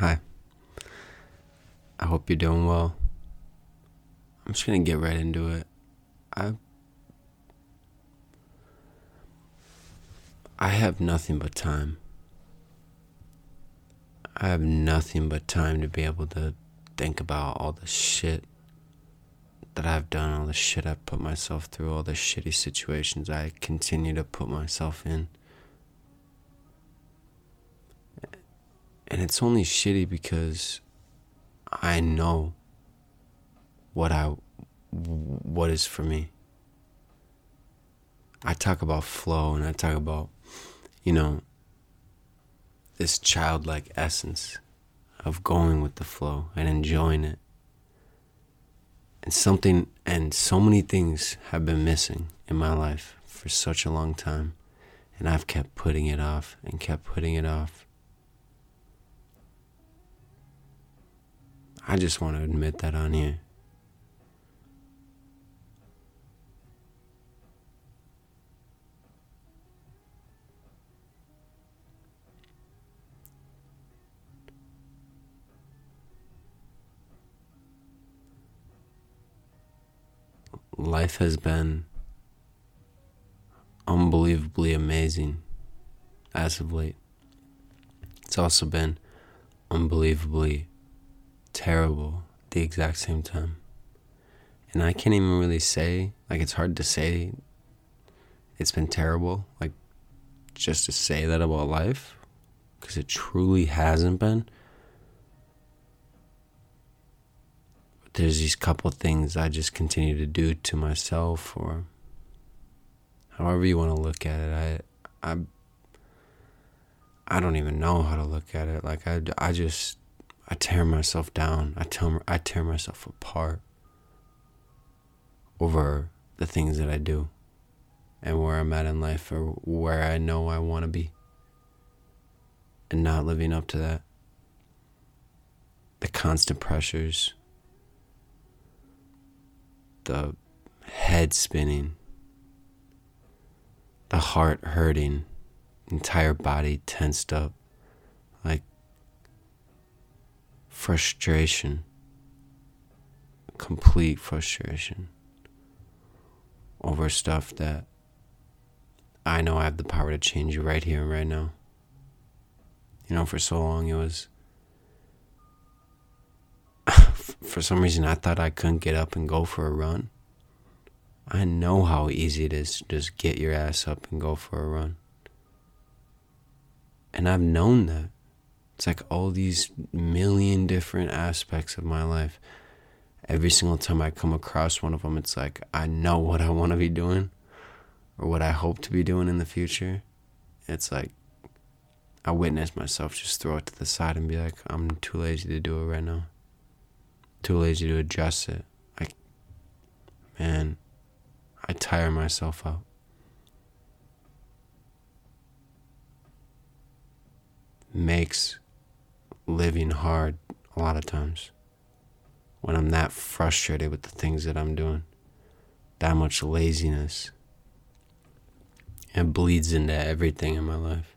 Hi. I hope you're doing well. I'm just going to get right into it. I I have nothing but time. I have nothing but time to be able to think about all the shit that I've done, all the shit I've put myself through, all the shitty situations I continue to put myself in. And it's only shitty because I know what I what is for me. I talk about flow and I talk about, you know, this childlike essence of going with the flow and enjoying it. And something and so many things have been missing in my life for such a long time. And I've kept putting it off and kept putting it off. I just want to admit that on here. life has been unbelievably amazing as of late. It's also been unbelievably terrible the exact same time. And I can't even really say, like, it's hard to say it's been terrible, like, just to say that about life, because it truly hasn't been. there's these couple things I just continue to do to myself or however you want to look at it. I I I don't even know how to look at it. Like I I just I tear myself down. I tell I tear myself apart over the things that I do and where I'm at in life or where I know I want to be and not living up to that. The constant pressures the head spinning, the heart hurting, entire body tensed up, like frustration, complete frustration over stuff that I know I have the power to change you right here and right now. You know, for so long it was for some reason I thought I couldn't get up and go for a run. I know how easy it is to just get your ass up and go for a run. And I've known that. It's like all these million different aspects of my life. Every single time I come across one of them, it's like I know what I want to be doing or what I hope to be doing in the future. It's like I witness myself just throw it to the side and be like, I'm too lazy to do it right now too lazy to adjust it. I, man, I tire myself out. Makes living hard a lot of times when I'm that frustrated with the things that I'm doing. That much laziness. It bleeds into everything in my life.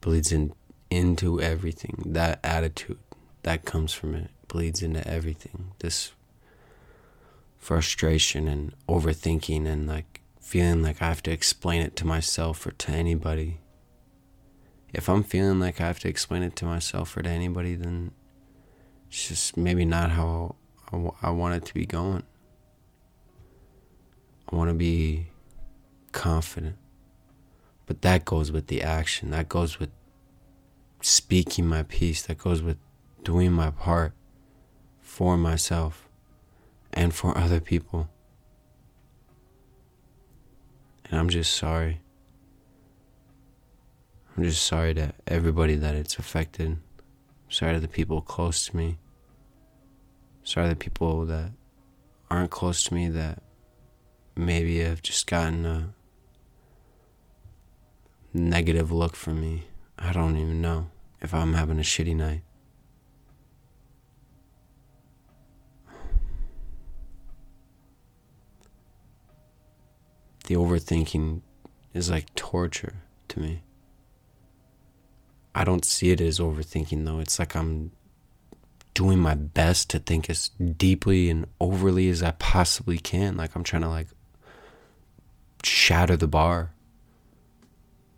Bleeds in into everything. That attitude that comes from it bleeds into everything. This frustration and overthinking and like feeling like I have to explain it to myself or to anybody. If I'm feeling like I have to explain it to myself or to anybody, then it's just maybe not how I want it to be going. I want to be confident. But that goes with the action. That goes with speaking my piece. That goes with doing my part for myself and for other people. And I'm just sorry. I'm just sorry to everybody that it's affected. Sorry to the people close to me. Sorry to the people that aren't close to me that maybe have just gotten a negative look from me. I don't even know if I'm having a shitty night. the overthinking is like torture to me. I don't see it as overthinking though. It's like I'm doing my best to think as deeply and overly as I possibly can. Like I'm trying to like shatter the bar.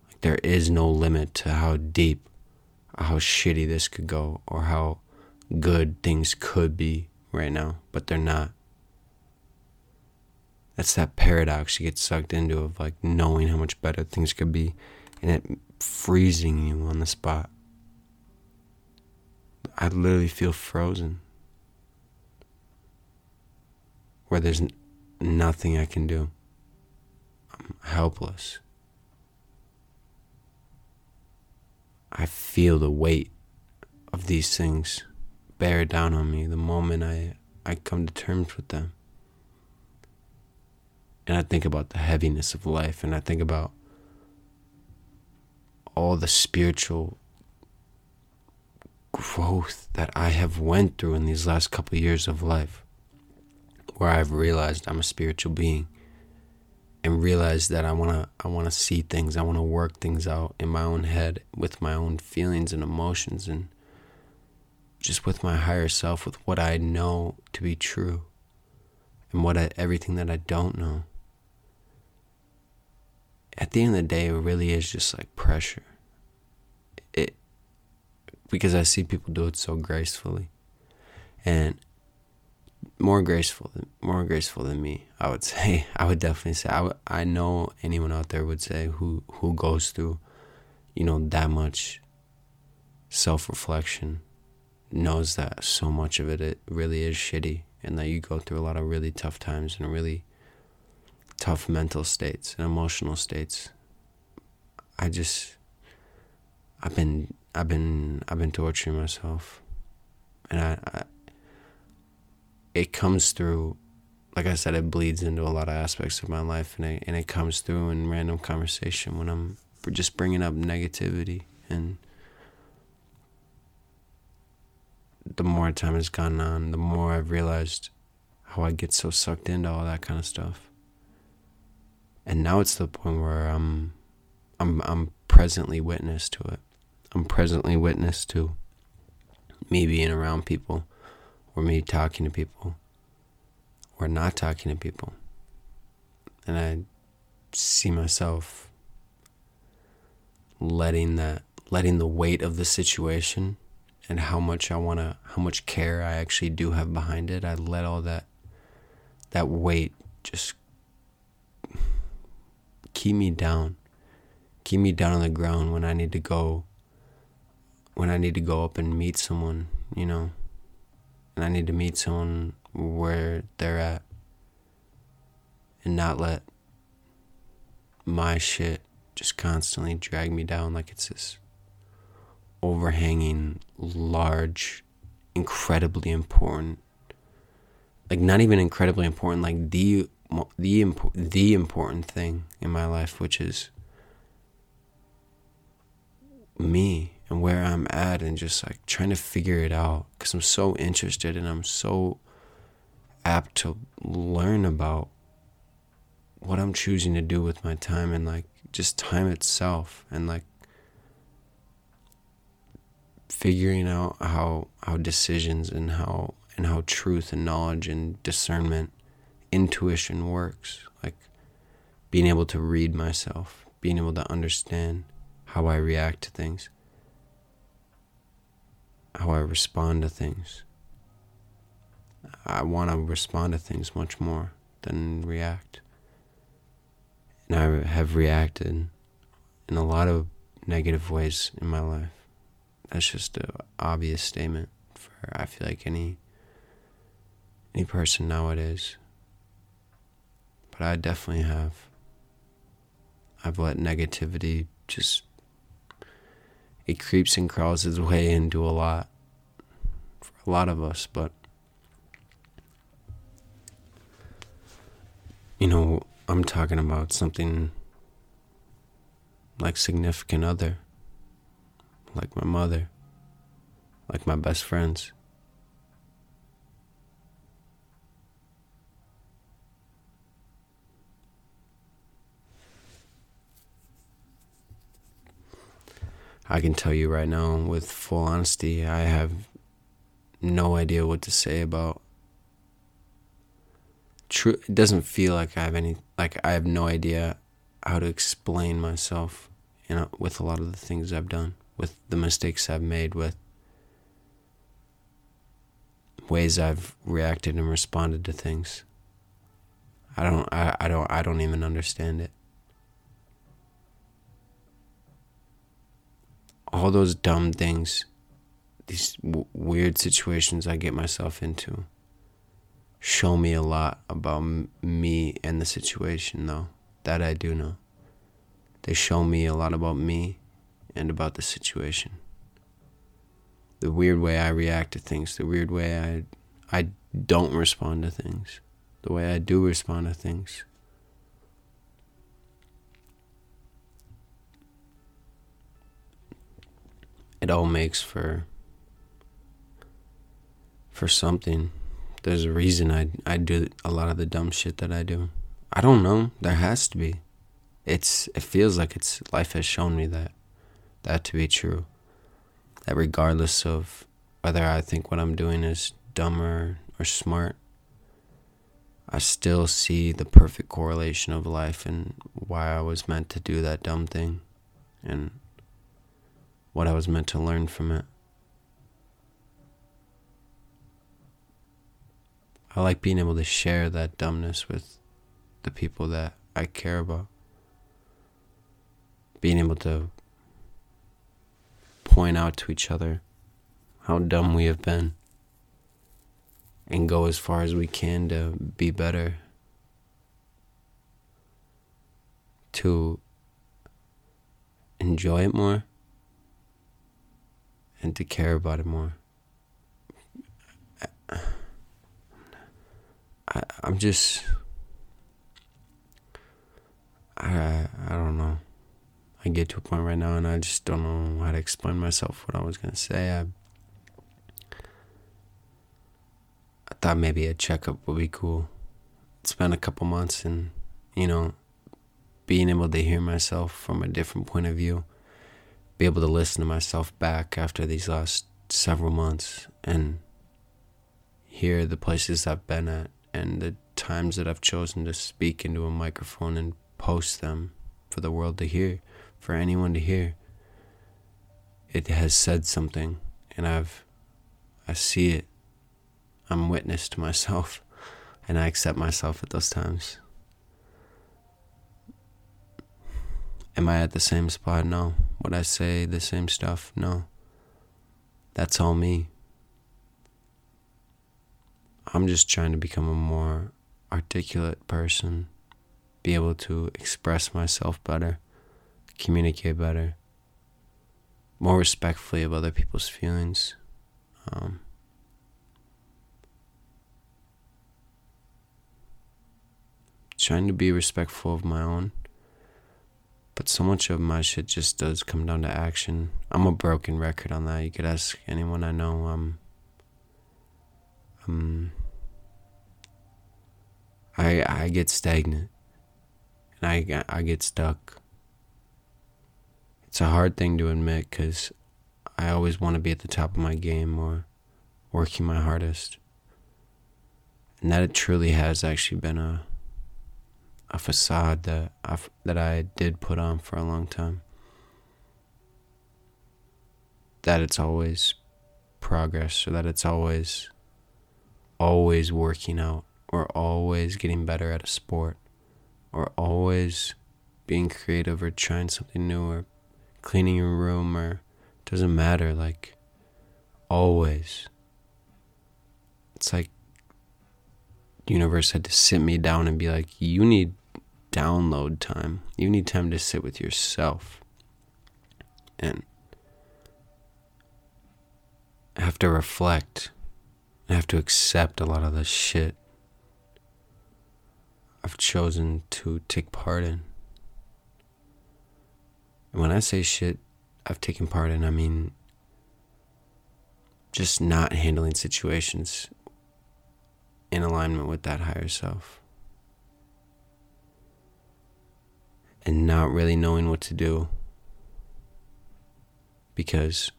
Like there is no limit to how deep, how shitty this could go, or how good things could be right now, but they're not. That's that paradox you get sucked into of like knowing how much better things could be and it freezing you on the spot. I literally feel frozen. Where there's n- nothing I can do. I'm helpless. I feel the weight of these things bear down on me the moment I, I come to terms with them. And I think about the heaviness of life and I think about all the spiritual growth that I have went through in these last couple years of life where I've realized I'm a spiritual being and realized that I want to I want to see things I want to work things out in my own head with my own feelings and emotions and just with my higher self with what I know to be true and what I, everything that I don't know at the end of the day, it really is just like pressure. It because I see people do it so gracefully, and more graceful, than, more graceful than me. I would say. I would definitely say. I, I know anyone out there would say who who goes through, you know, that much self reflection, knows that so much of it it really is shitty, and that you go through a lot of really tough times and really tough mental states and emotional states. I just I've been I've been I've been torturing myself, and I, I it comes through. Like I said, it bleeds into a lot of aspects of my life, and it and it comes through in random conversation when I'm just bringing up negativity and the more time has gone on, the more I've realized how I get so sucked into all that kind of stuff and now it's the point where I'm I'm I'm presently witness to it. I'm presently witness to me being around people or me talking to people or not talking to people. And I see myself letting that letting the weight of the situation and how much I want to how much care I actually do have behind it. I let all that that weight just keep me down. Keep me down on the ground when I need to go when I need to go up and meet someone, you know. And I need to meet someone where they're at. And not let my shit just constantly drag me down like it's this overhanging, large, incredibly important, like not even incredibly important, like the the impo- the important thing in my life, which is me and where I'm at, and just like trying to figure it out because I'm so interested and I'm so apt to learn about what I'm choosing to do with my time and like just time itself and like figuring out how how decisions and how and how truth and knowledge and discernment intuition works. Like being able to read myself, being able to understand how I react to things, how I respond to things. I want to respond to things much more than react. And I have reacted in a lot of negative ways in my life. That's just an obvious statement for I feel like any any person nowadays but I definitely have. I've let negativity just it creeps and crawls its way into a lot for a lot of us, but you know, I'm talking about something like significant other, like my mother, like my best friends. I can tell you right now, with full honesty, I have no idea what to say about. True, it doesn't feel like I have any, like I have no idea how to explain myself, you know, with a lot of the things I've done, with the mistakes I've made, with ways I've reacted and responded to things. I don't, I, I don't, I don't even understand it. All those dumb things, these w- weird situations I get myself into, show me a lot about m- me and the situation, though. That I do know. They show me a lot about me and about the situation. The weird way I react to things, the weird way I I don't respond to things, the way I do respond to things. It all makes for for something. There's a reason I I do a lot of the dumb shit that I do. I don't know. There has to be. It's it feels like it's life has shown me that that to be true. That regardless of whether I think what I'm doing is dumber or smart, I still see the perfect correlation of life and why I was meant to do that dumb thing and what I was meant to learn from it. I like being able to share that dumbness with the people that I care about. Being able to point out to each other how dumb we have been and go as far as we can to be better. To enjoy it more and to care about it more. I, I'm just I I don't know. I get to a point right now and I just don't know how to explain myself what I was gonna say. I I thought maybe a checkup would be cool. It's been a couple months and you know, being able to hear myself from a different point of view, be able to listen to myself back after these last several months and hear the places I've been at and the times that I've chosen to speak into a microphone and post them for the world to hear, for anyone to hear. It has said something, and I've, I see it. I'm witness to myself, and I accept myself at those times. Am I at the same spot? No. Would I say the same stuff? No. That's all me. I'm just trying to become a more articulate person, be able to express myself better, communicate better, more respectfully of other people's feelings. Um, trying to be respectful of my own. But so much of my shit just does come down to action. I'm a broken record on that. You could ask anyone I know. I'm um, I I get stagnant, and I I get stuck. It's a hard thing to admit because I always want to be at the top of my game or working my hardest, and that it truly has actually been a a facade that I that I did put on for a long time. That it's always progress, or that it's always always working out or always getting better at a sport or always being creative or trying something new or cleaning your room or doesn't matter like always it's like universe had to sit me down and be like you need download time. You need time to sit with yourself. And have to reflect. I have to accept a lot of the shit I've chosen to take part in. And when I say shit I've taken part in, I mean just not handling situations in alignment with that higher self. And not really knowing what to do. because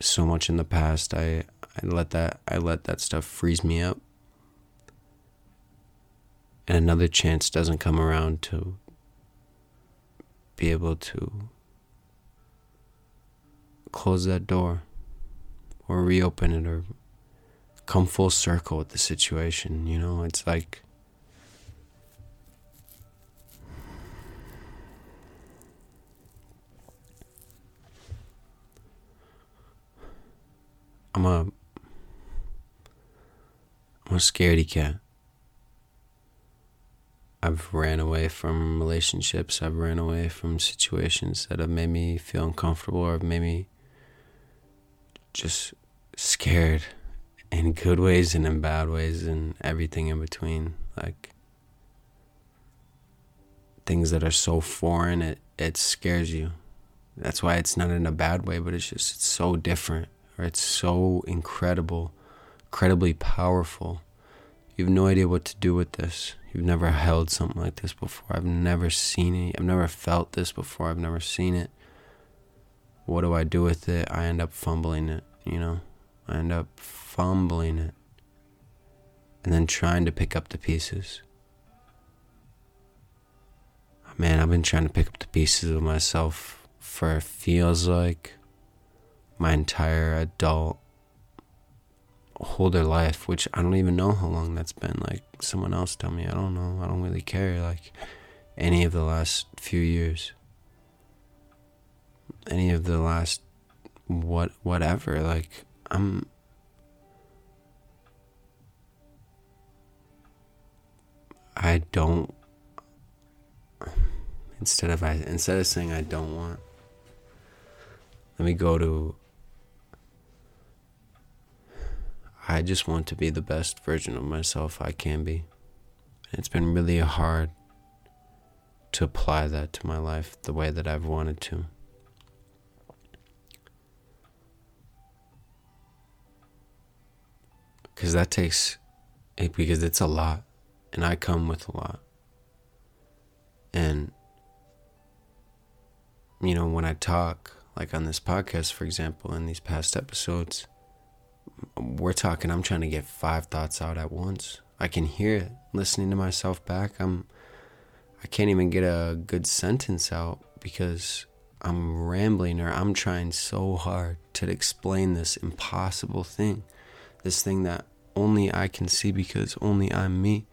so much in the past I I let that I let that stuff freeze me up. And another chance doesn't come around to be able to close that door or reopen it or come full circle with the situation, you know? It's like I'm a I'm a scaredy cat. I've ran away from relationships. I've ran away from situations that have made me feel uncomfortable or have made me just scared in good ways and in bad ways and everything in between. Like things that are so foreign, it, it scares you. That's why it's not in a bad way, but it's just it's so different or it's so incredible, incredibly powerful. You have no idea what to do with this. You've never held something like this before. I've never seen it. I've never felt this before. I've never seen it. What do I do with it? I end up fumbling it, you know? I end up fumbling it and then trying to pick up the pieces. Man, I've been trying to pick up the pieces of myself for feels like my entire adult their life, which I don't even know how long that's been. Like someone else tell me, I don't know. I don't really care. Like any of the last few years, any of the last what whatever. Like I'm. I don't. Instead of I instead of saying I don't want, let me go to I just want to be the best version of myself I can be. It's been really hard to apply that to my life the way that I've wanted to. Because that takes, it, because it's a lot, and I come with a lot. And, you know, when I talk, like on this podcast, for example, in these past episodes, we're talking i'm trying to get five thoughts out at once. I can hear it listening to myself back. I'm i can't even get a good sentence out because i'm rambling or i'm trying so hard to explain this impossible thing. This thing that only i can see because only i'm me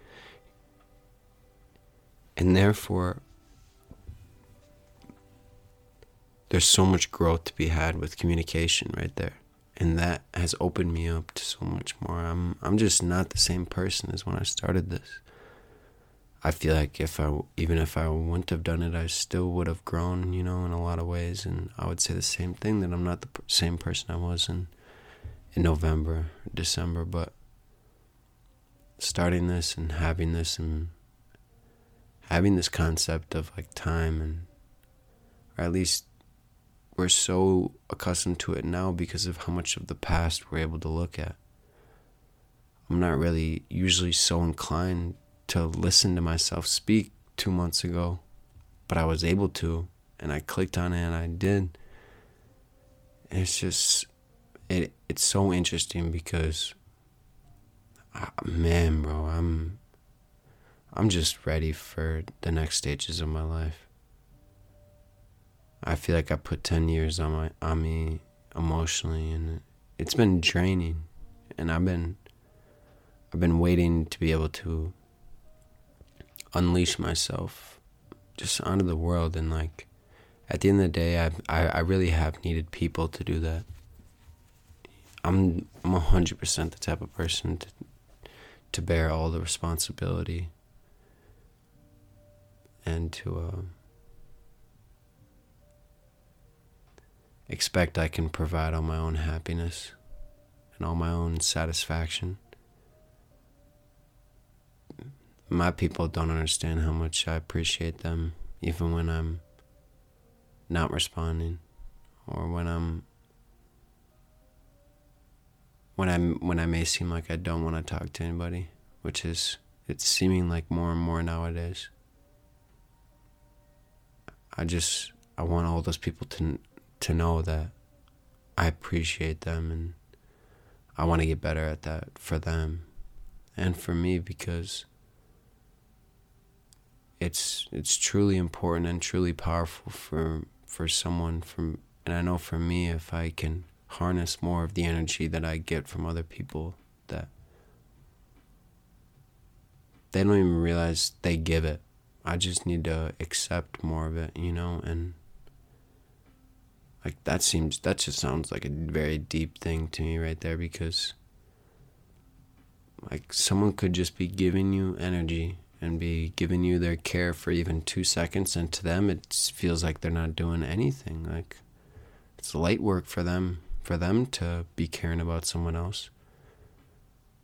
and therefore there's so much growth to be had with communication right there and that has opened me up to so much more. I'm I'm just not the same person as when I started this. I feel like if I even if I wouldn't have done it, I still would have grown, you know, in a lot of ways. And I would say the same thing that I'm not the same person I was in in November, December. But starting this and having this and having this concept of like time and or at least we're so accustomed to it now because of how much of the past we're able to look at. I'm not really usually so inclined to listen to myself speak two months ago, but I was able to, and I clicked on it and I did. And it's just, it it's so interesting because, uh, man, bro, I'm, I'm just ready for the next stages of my life. I feel like I put 10 years on my on me emotionally and it's been draining and I've been I've been waiting to be able to unleash myself just onto the world and like at the end of the day I I, I really have needed people to do that. I'm I'm hundred percent the type of person to to bear all the responsibility and to uh, expect I can provide all my own happiness and all my own satisfaction. My people don't understand how much I appreciate them, even when I'm not responding or when I'm when I when I may seem like I don't want to talk to anybody, which is it's seeming like more and more nowadays. I just I want all those people to to know that I appreciate them and I want to get better at that for them and for me because it's it's truly important and truly powerful for for someone from and I know for me if I can harness more of the energy that I get from other people that they don't even realize they give it. I just need to accept more of it, you know, and like that seems that just sounds like a very deep thing to me right there because like someone could just be giving you energy and be giving you their care for even 2 seconds and to them it feels like they're not doing anything like it's light work for them for them to be caring about someone else.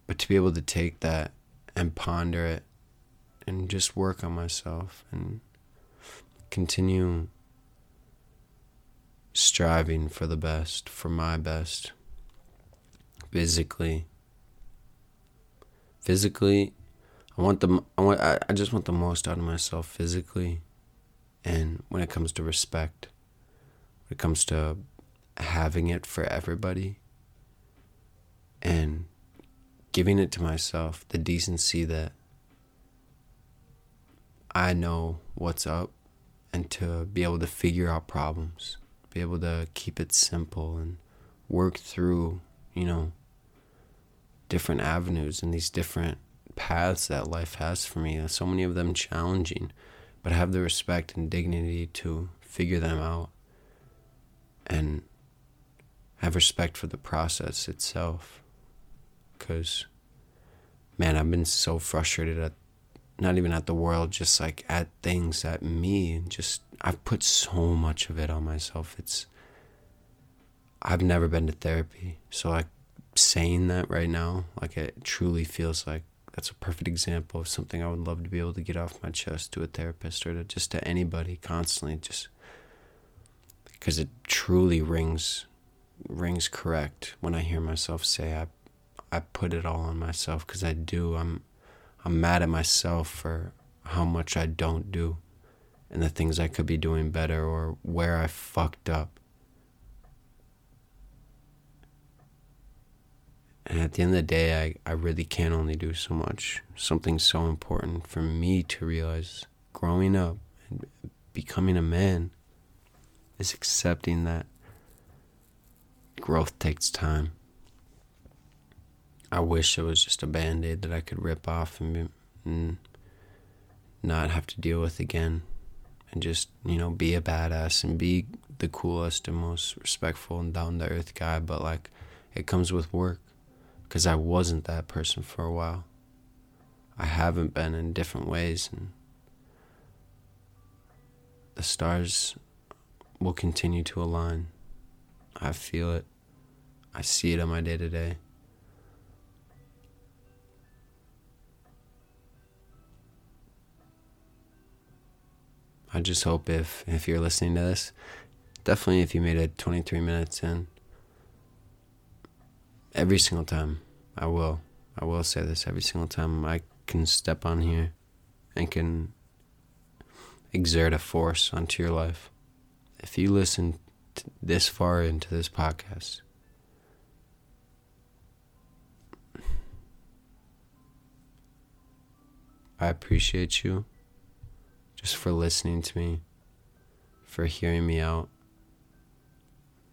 But to be able to take that and ponder it and just work on myself and continue striving for the best, for my best, physically. Physically, I want the I want I just want the most out of myself physically, and when it comes to respect, when it comes to having it for everybody and giving it to myself the decency that I know what's up and to be able to figure out problems, be able to keep it simple and work through, you know, different avenues and these different paths that life has for me. So many of them challenging, but I have the respect and dignity to figure them out and have respect for the process itself. Because, man, I've been so frustrated at not even at the world, just like at things, at me. And just, I've put so much of it on myself. It's, I've never been to therapy. So, like, saying that right now, like, it truly feels like that's a perfect example of something I would love to be able to get off my chest to a therapist or to just to anybody constantly, just because it truly rings rings correct when I hear myself say I I put it all on myself because I do. I'm I'm mad at myself for how much I don't do and the things I could be doing better or where I fucked up. And at the end of the day, I, I really can only do so much. Something so important for me to realize growing up and becoming a man is accepting that growth takes time. I wish it was just a band aid that I could rip off and, and not have to deal with again. And just, you know, be a badass and be the coolest and most respectful and down to earth guy. But, like, it comes with work because I wasn't that person for a while. I haven't been in different ways. And the stars will continue to align. I feel it. I see it on my day to day. I just hope if if you're listening to this, definitely if you made it 23 minutes in, every single time, I will. I will say this every single time I can step on here and can exert a force onto your life. If you listen this far into this podcast. I appreciate you just for listening to me, for hearing me out.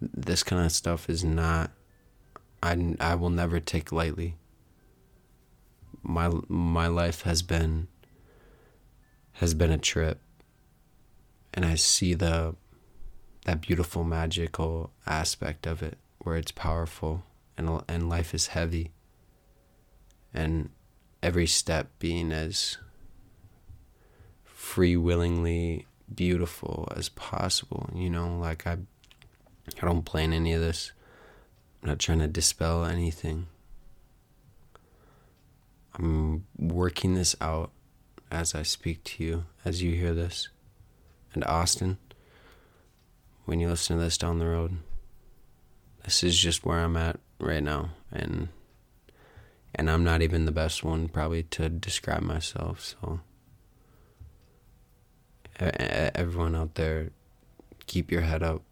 This kind of stuff is not, I, I will never take lightly. My, my life has been, has been a trip. And I see the that beautiful magical aspect of it where it's powerful and and life is heavy and every step being as free willingly beautiful as possible you know? Like i i don't plan any of this. I'm not trying to dispel anything. I'm working this out as i speak to you as you hear this. And austin when you listen to this down the road. This is just where I'm at right now. And and I'm not even the best one probably to describe myself, so everyone out there keep your head up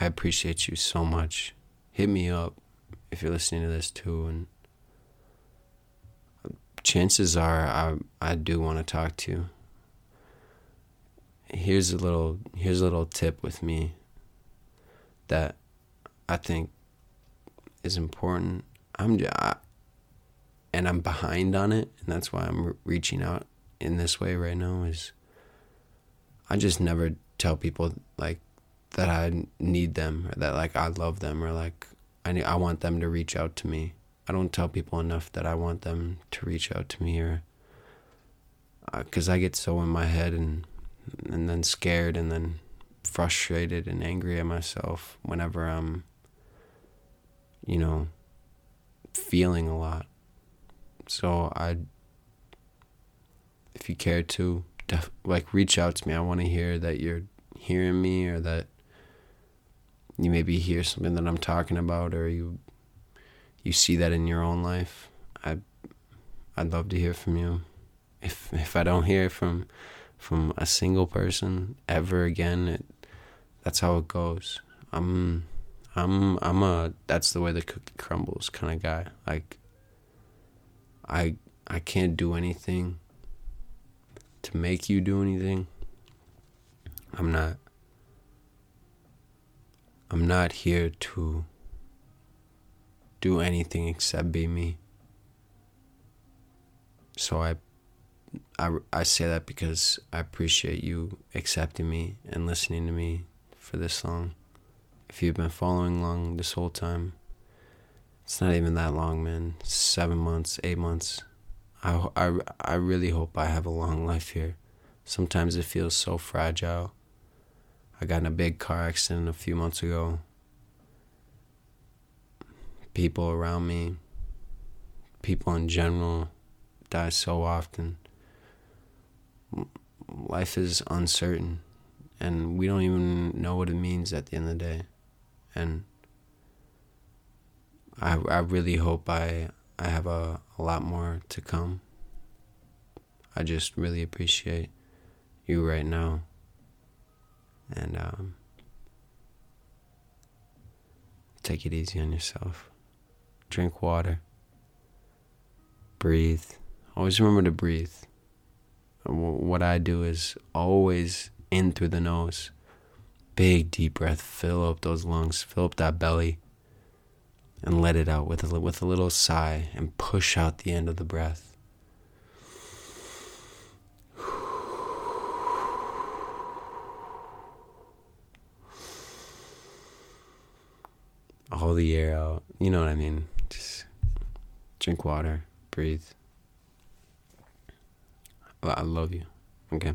I appreciate you so much. Hit me up if you're listening to this too and chances are I I do want to talk to you. Here's a little here's a little tip with me that I think is important. I'm I, and I'm behind on it, and that's why I'm reaching out in this way right now. Is I just never tell people like that I need them or that like I love them or like I need, I want them to reach out to me. I don't tell people enough that I want them to reach out to me or because uh, I get so in my head and and then scared and then frustrated and angry at myself whenever I'm you know feeling a lot. So I if you care to def- like reach out to me. I want to hear that you're hearing me or that you maybe hear something that I'm talking about or you you see that in your own life, I I'd love to hear from you. If if I don't hear from from a single person ever again, it, that's how it goes. I'm I'm I'm a that's the way the cookie crumbles kind of guy. Like I I can't do anything to make you do anything. I'm not I'm not here to do anything except be me. So I, I, I say that because I appreciate you accepting me and listening to me for this long. If you've been following along this whole time, it's not even that long, man. Seven months, eight months. I, I, I really hope I have a long life here. Sometimes it feels so fragile. I got in a big car accident a few months ago people around me, people in general, die so often. Life is uncertain, and we don't even know what it means at the end of the day. And I, I really hope I, I have a, a lot more to come. I just really appreciate you right now. And um, take it easy on yourself drink water, breathe. Always remember to breathe. What I do is always in through the nose. Big deep breath, fill up those lungs, fill up that belly, and let it out with a, with a little sigh and push out the end of the breath. All the air out. You know what I mean? Just drink water, breathe. I love you. Okay.